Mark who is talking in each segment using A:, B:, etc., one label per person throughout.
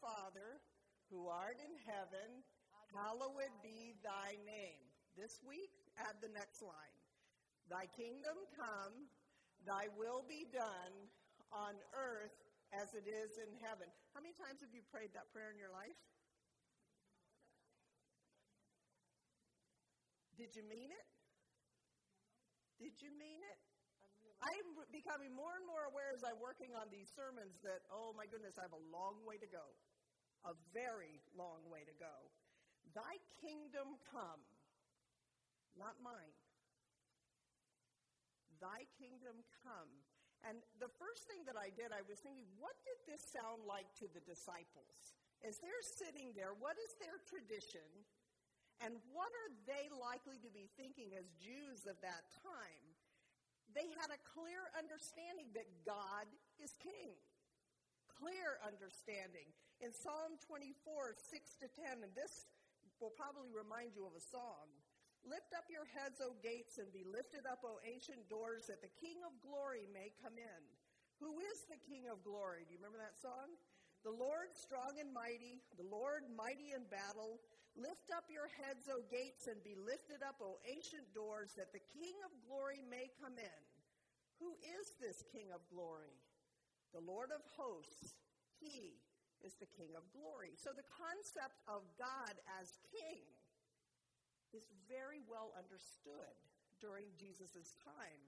A: Father, who art in heaven, hallowed be thy name. This week, add the next line. Thy kingdom come, thy will be done on earth as it is in heaven. How many times have you prayed that prayer in your life? Did you mean it? Did you mean it? I'm becoming more and more aware as I'm working on these sermons that, oh my goodness, I have a long way to go. A very long way to go. Thy kingdom come, not mine. Thy kingdom come. And the first thing that I did, I was thinking, what did this sound like to the disciples? As they're sitting there, what is their tradition? And what are they likely to be thinking as Jews of that time? They had a clear understanding that God is king. Clear understanding. In Psalm 24, 6 to 10, and this will probably remind you of a song. Lift up your heads, O gates, and be lifted up, O ancient doors, that the King of glory may come in. Who is the King of glory? Do you remember that song? The Lord strong and mighty, the Lord mighty in battle. Lift up your heads, O gates, and be lifted up, O ancient doors, that the King of glory may come in. Who is this King of glory? The Lord of hosts. He is the King of glory. So the concept of God as King is very well understood during Jesus' time.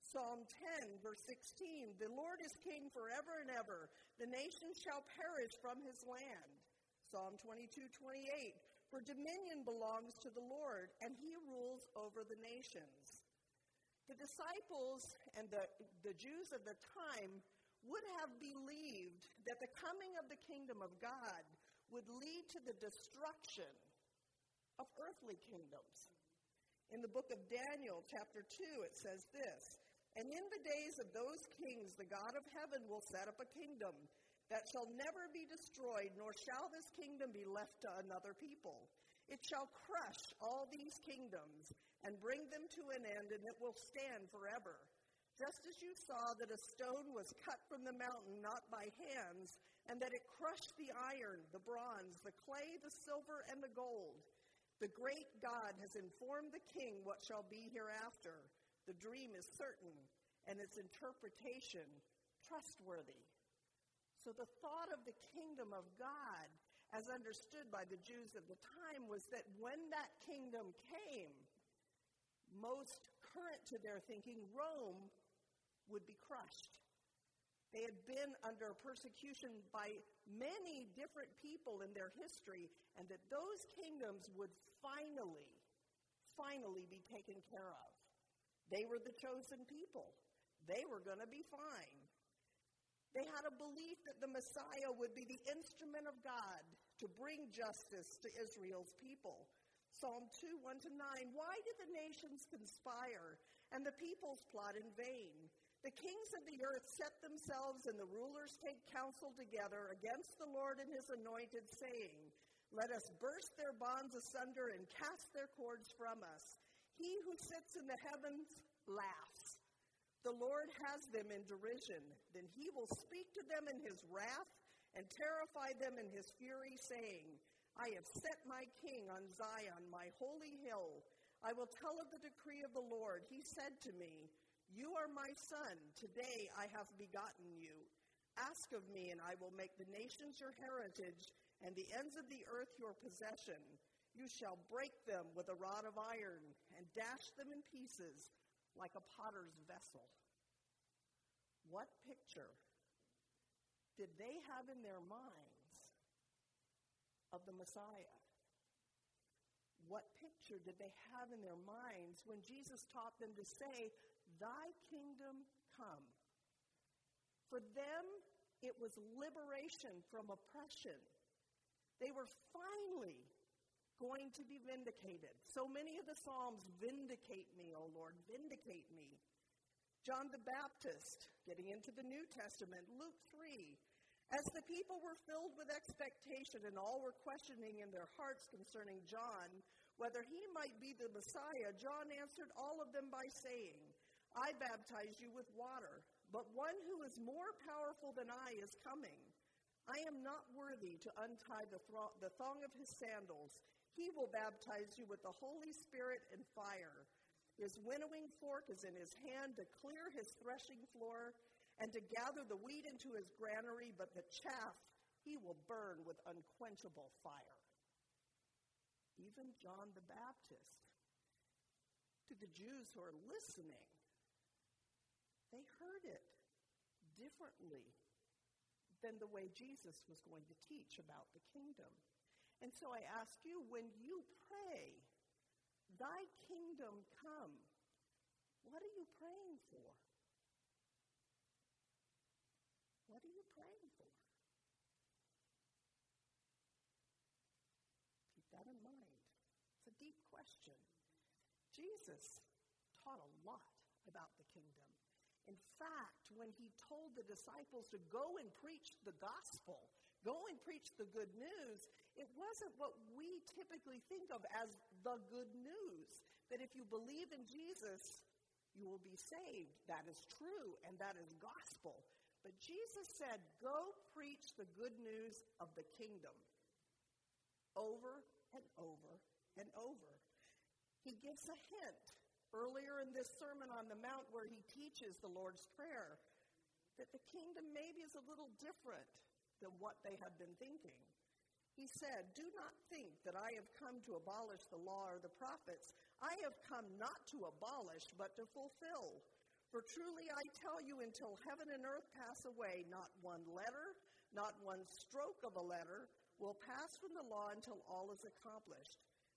A: Psalm 10, verse 16 The Lord is king forever and ever. The nations shall perish from his land. Psalm 22, 28 For dominion belongs to the Lord, and he rules over the nations. The disciples and the, the Jews of the time would have believed that the coming of the kingdom of God would lead to the destruction of earthly kingdoms. In the book of Daniel, chapter 2, it says this And in the days of those kings, the God of heaven will set up a kingdom that shall never be destroyed, nor shall this kingdom be left to another people. It shall crush all these kingdoms and bring them to an end, and it will stand forever. Just as you saw that a stone was cut from the mountain not by hands, and that it crushed the iron, the bronze, the clay, the silver, and the gold the great God has informed the king what shall be hereafter. The dream is certain, and its interpretation trustworthy. So, the thought of the kingdom of God, as understood by the Jews of the time, was that when that kingdom came, most current to their thinking, Rome would be crushed. They had been under persecution by many different people in their history, and that those kingdoms would finally, finally be taken care of. They were the chosen people. They were going to be fine. They had a belief that the Messiah would be the instrument of God to bring justice to Israel's people. Psalm 2 1 to 9. Why did the nations conspire and the peoples plot in vain? The kings of the earth set themselves and the rulers take counsel together against the Lord and his anointed, saying, Let us burst their bonds asunder and cast their cords from us. He who sits in the heavens laughs. The Lord has them in derision. Then he will speak to them in his wrath and terrify them in his fury, saying, I have set my king on Zion, my holy hill. I will tell of the decree of the Lord. He said to me, you are my son. Today I have begotten you. Ask of me, and I will make the nations your heritage and the ends of the earth your possession. You shall break them with a rod of iron and dash them in pieces like a potter's vessel. What picture did they have in their minds of the Messiah? What picture did they have in their minds when Jesus taught them to say, Thy kingdom come. For them, it was liberation from oppression. They were finally going to be vindicated. So many of the Psalms vindicate me, O Lord, vindicate me. John the Baptist, getting into the New Testament, Luke 3. As the people were filled with expectation and all were questioning in their hearts concerning John, whether he might be the Messiah, John answered all of them by saying, I baptize you with water, but one who is more powerful than I is coming. I am not worthy to untie the, thro- the thong of his sandals. He will baptize you with the Holy Spirit and fire. His winnowing fork is in his hand to clear his threshing floor and to gather the wheat into his granary, but the chaff he will burn with unquenchable fire. Even John the Baptist, to the Jews who are listening, they heard it differently than the way Jesus was going to teach about the kingdom. And so I ask you, when you pray, Thy kingdom come, what are you praying for? What are you praying for? Keep that in mind. It's a deep question. Jesus taught a lot about the kingdom. In fact, when he told the disciples to go and preach the gospel, go and preach the good news, it wasn't what we typically think of as the good news. That if you believe in Jesus, you will be saved. That is true, and that is gospel. But Jesus said, go preach the good news of the kingdom over and over and over. He gives a hint earlier in this Sermon on the Mount where he teaches the Lord's Prayer that the kingdom maybe is a little different than what they had been thinking. He said, Do not think that I have come to abolish the law or the prophets. I have come not to abolish, but to fulfill. For truly I tell you, until heaven and earth pass away, not one letter, not one stroke of a letter will pass from the law until all is accomplished.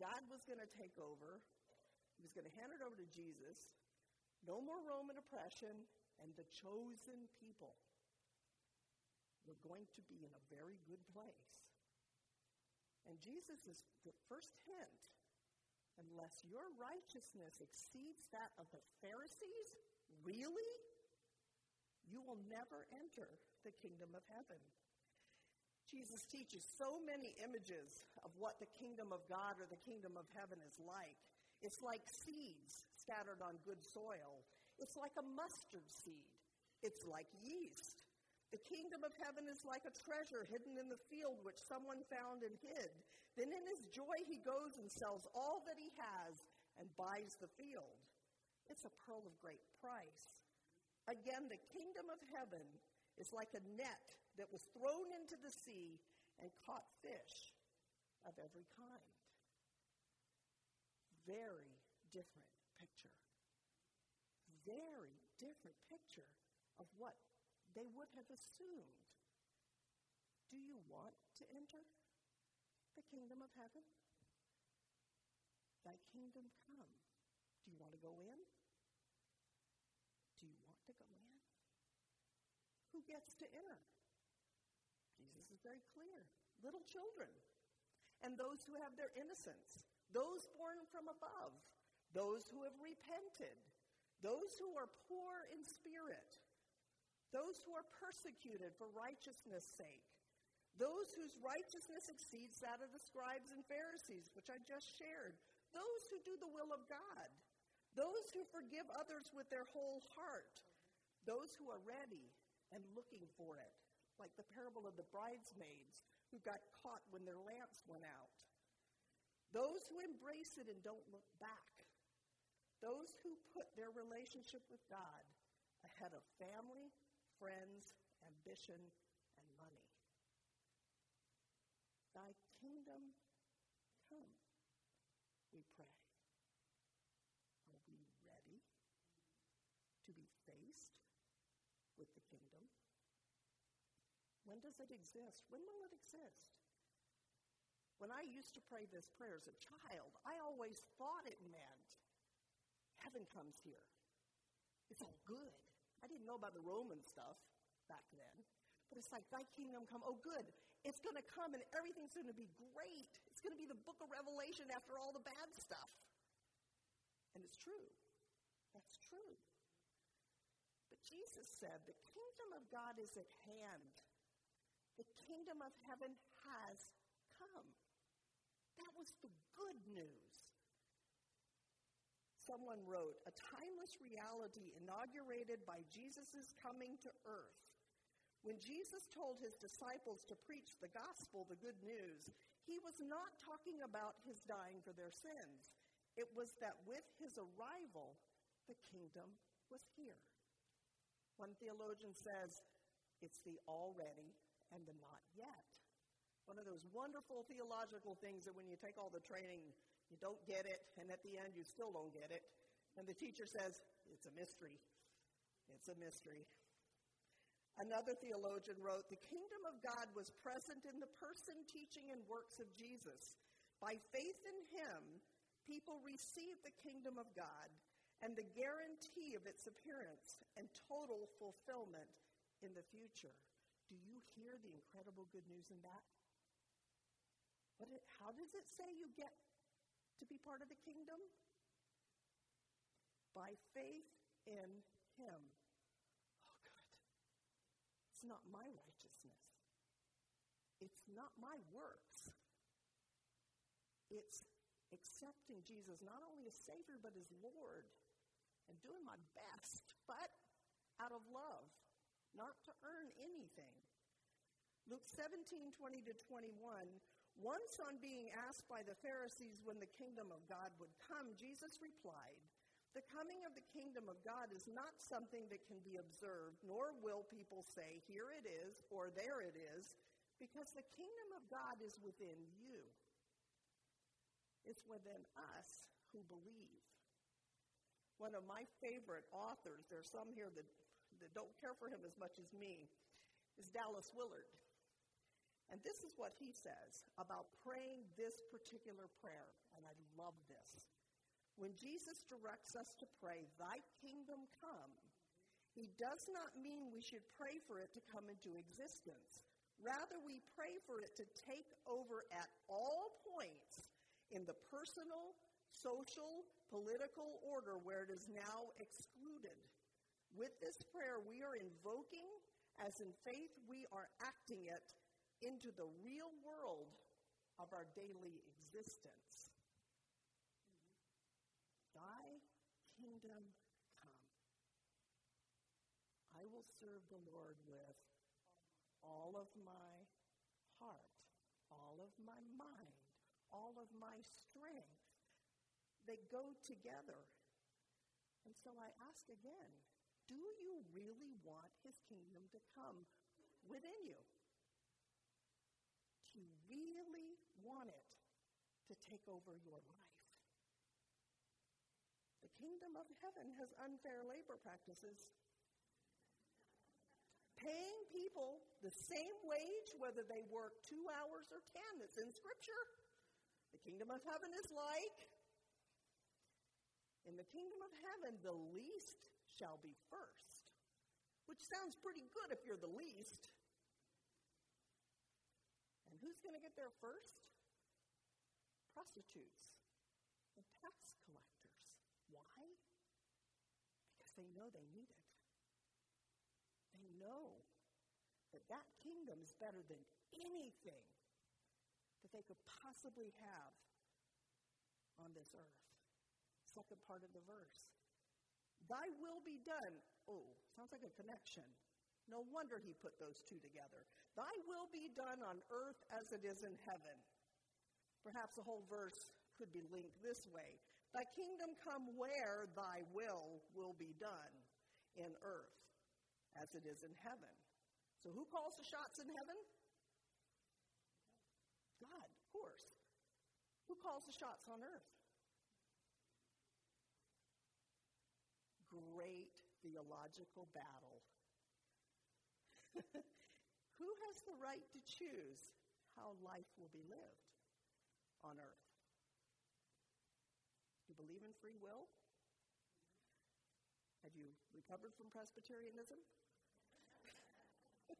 A: God was going to take over. He was going to hand it over to Jesus. No more Roman oppression, and the chosen people were going to be in a very good place. And Jesus is the first hint. Unless your righteousness exceeds that of the Pharisees, really? You will never enter the kingdom of heaven. Jesus teaches so many images of what the kingdom of God or the kingdom of heaven is like. It's like seeds scattered on good soil. It's like a mustard seed. It's like yeast. The kingdom of heaven is like a treasure hidden in the field which someone found and hid. Then in his joy he goes and sells all that he has and buys the field. It's a pearl of great price. Again, the kingdom of heaven is like a net that was thrown into the sea and caught fish of every kind. Very different picture. Very different picture of what they would have assumed. Do you want to enter the kingdom of heaven? Thy kingdom come. Do you want to go in? Do you want to go in? Who gets to enter? Jesus is very clear. Little children, and those who have their innocence, those born from above, those who have repented, those who are poor in spirit, those who are persecuted for righteousness' sake, those whose righteousness exceeds that of the scribes and Pharisees, which I just shared, those who do the will of God, those who forgive others with their whole heart, those who are ready and looking for it, like the parable of the bridesmaids who got caught when their lamps went out. Those who embrace it and don't look back. Those who put their relationship with God ahead of family, friends, ambition, and money. Thy kingdom come, we pray. Are we ready to be faced with the kingdom? When does it exist? When will it exist? When I used to pray this prayer as a child, I always thought it meant heaven comes here. It's all good. I didn't know about the Roman stuff back then. But it's like, thy kingdom come. Oh, good. it's going to come and everything's going to be great. It's going to be the book of Revelation after all the bad stuff. And it's true. That's true. Jesus said the kingdom of God is at hand. The kingdom of heaven has come. That was the good news. Someone wrote, a timeless reality inaugurated by Jesus' coming to earth. When Jesus told his disciples to preach the gospel, the good news, he was not talking about his dying for their sins. It was that with his arrival, the kingdom was here. One theologian says it's the already and the not yet. One of those wonderful theological things that when you take all the training, you don't get it, and at the end, you still don't get it. And the teacher says, It's a mystery. It's a mystery. Another theologian wrote, The kingdom of God was present in the person, teaching, and works of Jesus. By faith in him, people received the kingdom of God and the guarantee of its appearance and total fulfillment in the future. Do you hear the incredible good news in that? What it, how does it say you get to be part of the kingdom? By faith in Him. Oh, good. It's not my righteousness, it's not my works. It's accepting Jesus not only as Savior, but as Lord, and doing my best, but out of love, not to earn anything. Luke 17, 20 to 21 once, on being asked by the Pharisees when the kingdom of God would come, Jesus replied, The coming of the kingdom of God is not something that can be observed, nor will people say, Here it is, or there it is, because the kingdom of God is within you. It's within us who believe. One of my favorite authors, there are some here that, that don't care for him as much as me, is Dallas Willard. And this is what he says about praying this particular prayer, and I love this. When Jesus directs us to pray, Thy kingdom come, he does not mean we should pray for it to come into existence. Rather, we pray for it to take over at all points in the personal, social, political order where it is now excluded. With this prayer, we are invoking, as in faith we are acting it, into the real world of our daily existence. Thy kingdom come. I will serve the Lord with all of my heart, all of my mind, all of my strength. They go together. And so I ask again do you really want his kingdom to come within you? Do you really want it to take over your life. The kingdom of heaven has unfair labor practices. Paying people the same wage, whether they work two hours or ten. It's in Scripture. The kingdom of heaven is like. In the kingdom of heaven, the least shall be first, which sounds pretty good if you're the least. And who's going to get there first? Prostitutes and tax collectors. Why? Because they know they need it. They know that that kingdom is better than anything that they could possibly have on this earth. Second part of the verse. Thy will be done. Oh, sounds like a connection. No wonder he put those two together. Thy will be done on earth as it is in heaven. Perhaps the whole verse could be linked this way Thy kingdom come where thy will will be done in earth as it is in heaven. So, who calls the shots in heaven? God, of course. Who calls the shots on earth? Great theological battle Who has the right to choose how life will be lived on earth? Do you believe in free will? Have you recovered from Presbyterianism?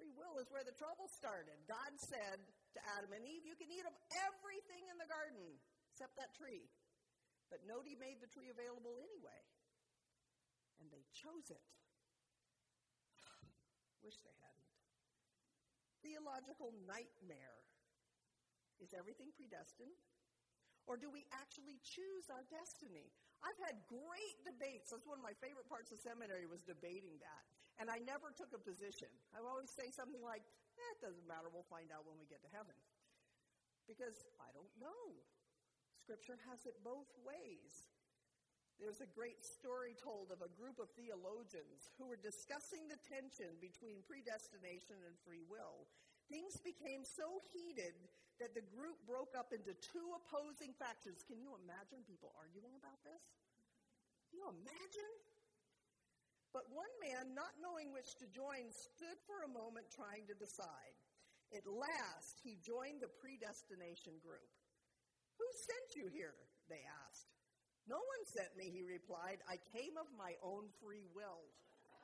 A: free will is where the trouble started. God said to Adam and Eve, You can eat of everything in the garden except that tree. But he made the tree available anyway. And they chose it. Wish they hadn't. Theological nightmare. Is everything predestined? Or do we actually choose our destiny? I've had great debates. That's one of my favorite parts of seminary was debating that. And I never took a position. I always say something like, eh, doesn't matter, we'll find out when we get to heaven. Because I don't know. Scripture has it both ways. There's a great story told of a group of theologians who were discussing the tension between predestination and free will. Things became so heated that the group broke up into two opposing factions. Can you imagine people arguing about this? Can you imagine? But one man, not knowing which to join, stood for a moment trying to decide. At last, he joined the predestination group. Who sent you here? They asked. No one sent me, he replied. I came of my own free will.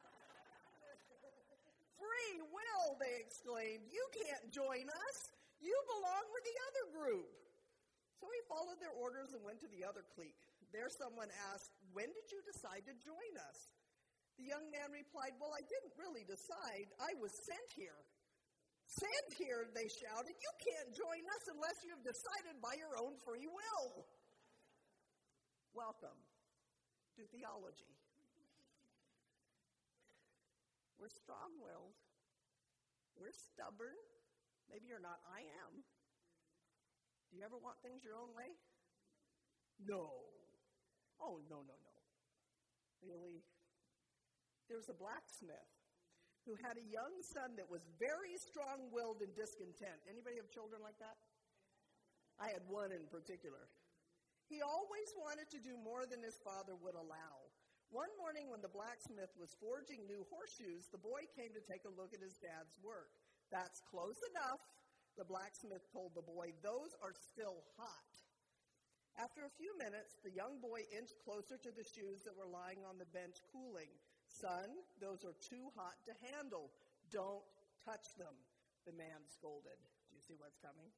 A: free will, they exclaimed. You can't join us. You belong with the other group. So he followed their orders and went to the other clique. There, someone asked, When did you decide to join us? The young man replied, Well, I didn't really decide. I was sent here. Sent here, they shouted. You can't join us unless you have decided by your own free will. Welcome to theology. We're strong willed, we're stubborn. Maybe you're not, I am. Do you ever want things your own way? No. Oh, no, no, no. Really? There's a blacksmith who had a young son that was very strong-willed and discontent. Anybody have children like that? I had one in particular. He always wanted to do more than his father would allow. One morning, when the blacksmith was forging new horseshoes, the boy came to take a look at his dad's work. That's close enough, the blacksmith told the boy. Those are still hot. After a few minutes, the young boy inched closer to the shoes that were lying on the bench cooling. Son, those are too hot to handle. Don't touch them, the man scolded. Do you see what's coming?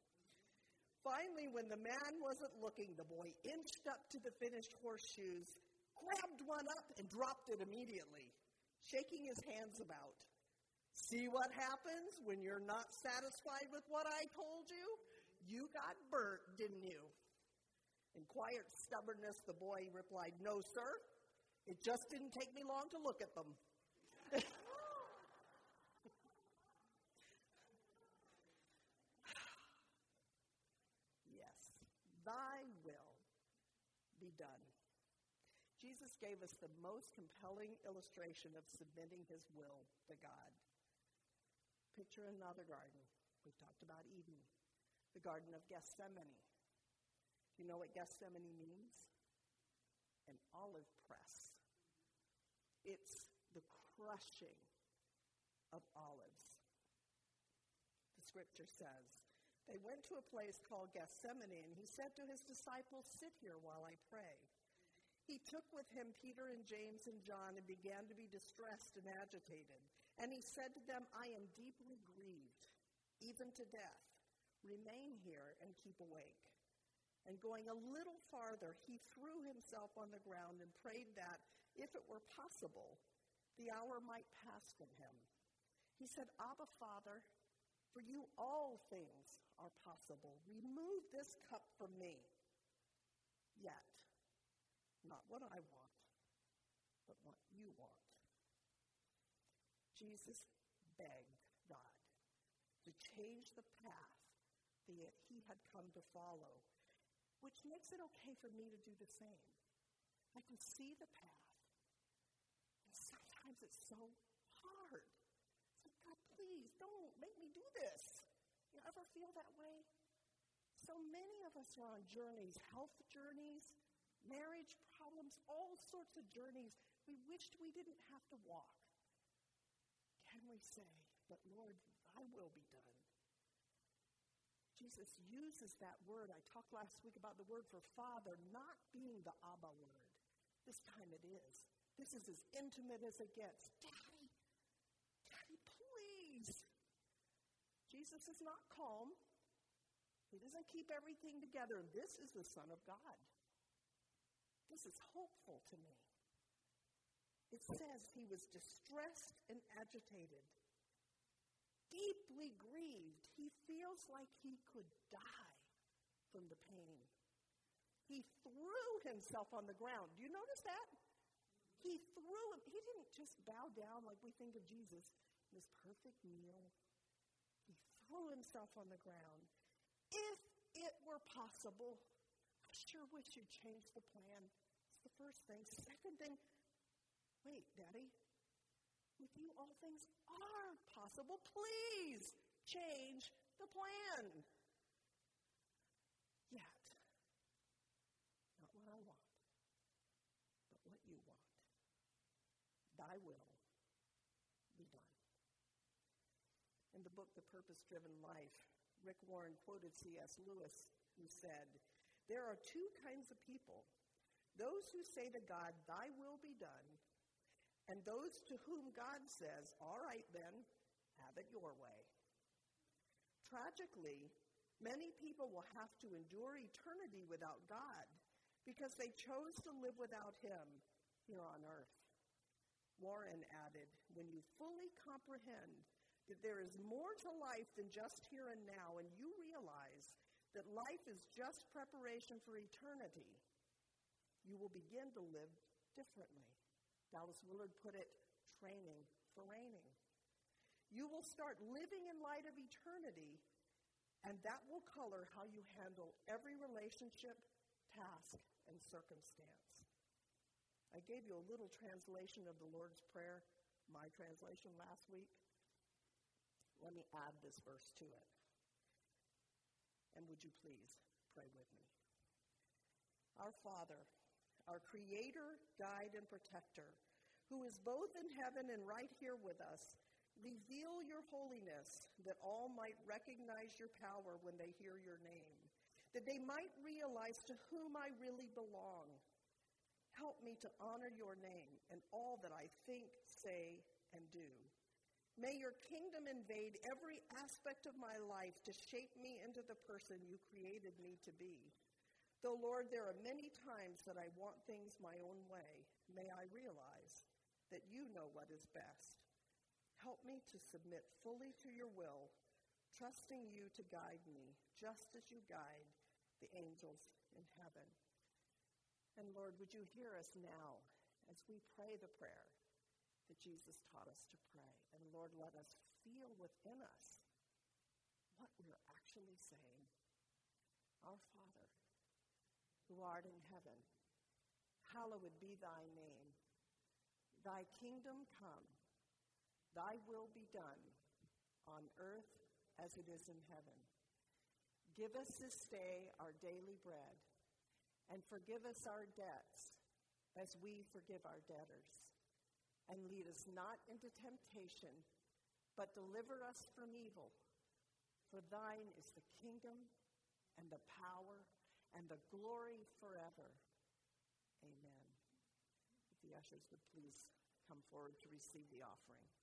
A: Finally, when the man wasn't looking, the boy inched up to the finished horseshoes, grabbed one up, and dropped it immediately, shaking his hands about. See what happens when you're not satisfied with what I told you? You got burnt, didn't you? In quiet stubbornness, the boy replied, No, sir. It just didn't take me long to look at them. Yes, thy will be done. Jesus gave us the most compelling illustration of submitting his will to God. Picture another garden. We've talked about Eden, the Garden of Gethsemane. Do you know what Gethsemane means? An olive press. It's the crushing of olives. The scripture says, they went to a place called Gethsemane, and he said to his disciples, Sit here while I pray. He took with him Peter and James and John and began to be distressed and agitated. And he said to them, I am deeply grieved, even to death. Remain here and keep awake. And going a little farther, he threw himself on the ground and prayed that, if it were possible, the hour might pass from him. He said, Abba, Father, for you all things are possible. Remove this cup from me. Yet, not what I want, but what you want. Jesus begged God to change the path that he had come to follow, which makes it okay for me to do the same. I can see the path, sometimes it's so hard. So, God, please don't make me do this. You ever feel that way? So many of us are on journeys, health journeys, marriage problems, all sorts of journeys we wished we didn't have to walk. Can we say, but Lord, thy will be done? Jesus uses that word. I talked last week about the word for father not being the Abba word. This time it is. This is as intimate as it gets. Daddy, Daddy, please. Jesus is not calm. He doesn't keep everything together. This is the Son of God. This is hopeful to me. It says he was distressed and agitated, deeply grieved. He feels like he could die from the pain. He threw himself on the ground. Do you notice that? He threw him. He didn't just bow down like we think of Jesus, this perfect meal. He threw himself on the ground. If it were possible, I sure wish you'd change the plan. It's the first thing. Second thing, Wait, Daddy, with you all things are possible. Please change the plan. Yet, not what I want, but what you want. Will be done. In the book, The Purpose Driven Life, Rick Warren quoted C.S. Lewis, who said, There are two kinds of people those who say to God, Thy will be done, and those to whom God says, All right then, have it your way. Tragically, many people will have to endure eternity without God because they chose to live without Him here on earth. Warren added, When you fully comprehend that there is more to life than just here and now, and you realize that life is just preparation for eternity, you will begin to live differently. Dallas Willard put it, training for reigning. You will start living in light of eternity, and that will color how you handle every relationship, task, and circumstance. I gave you a little translation of the Lord's Prayer, my translation last week. Let me add this verse to it. And would you please pray with me? Our Father, our creator, guide, and protector, who is both in heaven and right here with us, reveal your holiness that all might recognize your power when they hear your name, that they might realize to whom I really belong. Help me to honor your name in all that I think, say, and do. May your kingdom invade every aspect of my life to shape me into the person you created me to be. Though, Lord, there are many times that I want things my own way, may I realize that you know what is best. Help me to submit fully to your will, trusting you to guide me, just as you guide the angels in heaven. And Lord, would you hear us now as we pray the prayer that Jesus taught us to pray? And Lord, let us feel within us what we're actually saying. Our Father, who art in heaven, hallowed be thy name. Thy kingdom come, thy will be done on earth as it is in heaven. Give us this day our daily bread, and forgive us our debts as we forgive our debtors. And lead us not into temptation, but deliver us from evil. For thine is the kingdom and the power and the glory forever. Amen. If the ushers would please come forward to receive the offering.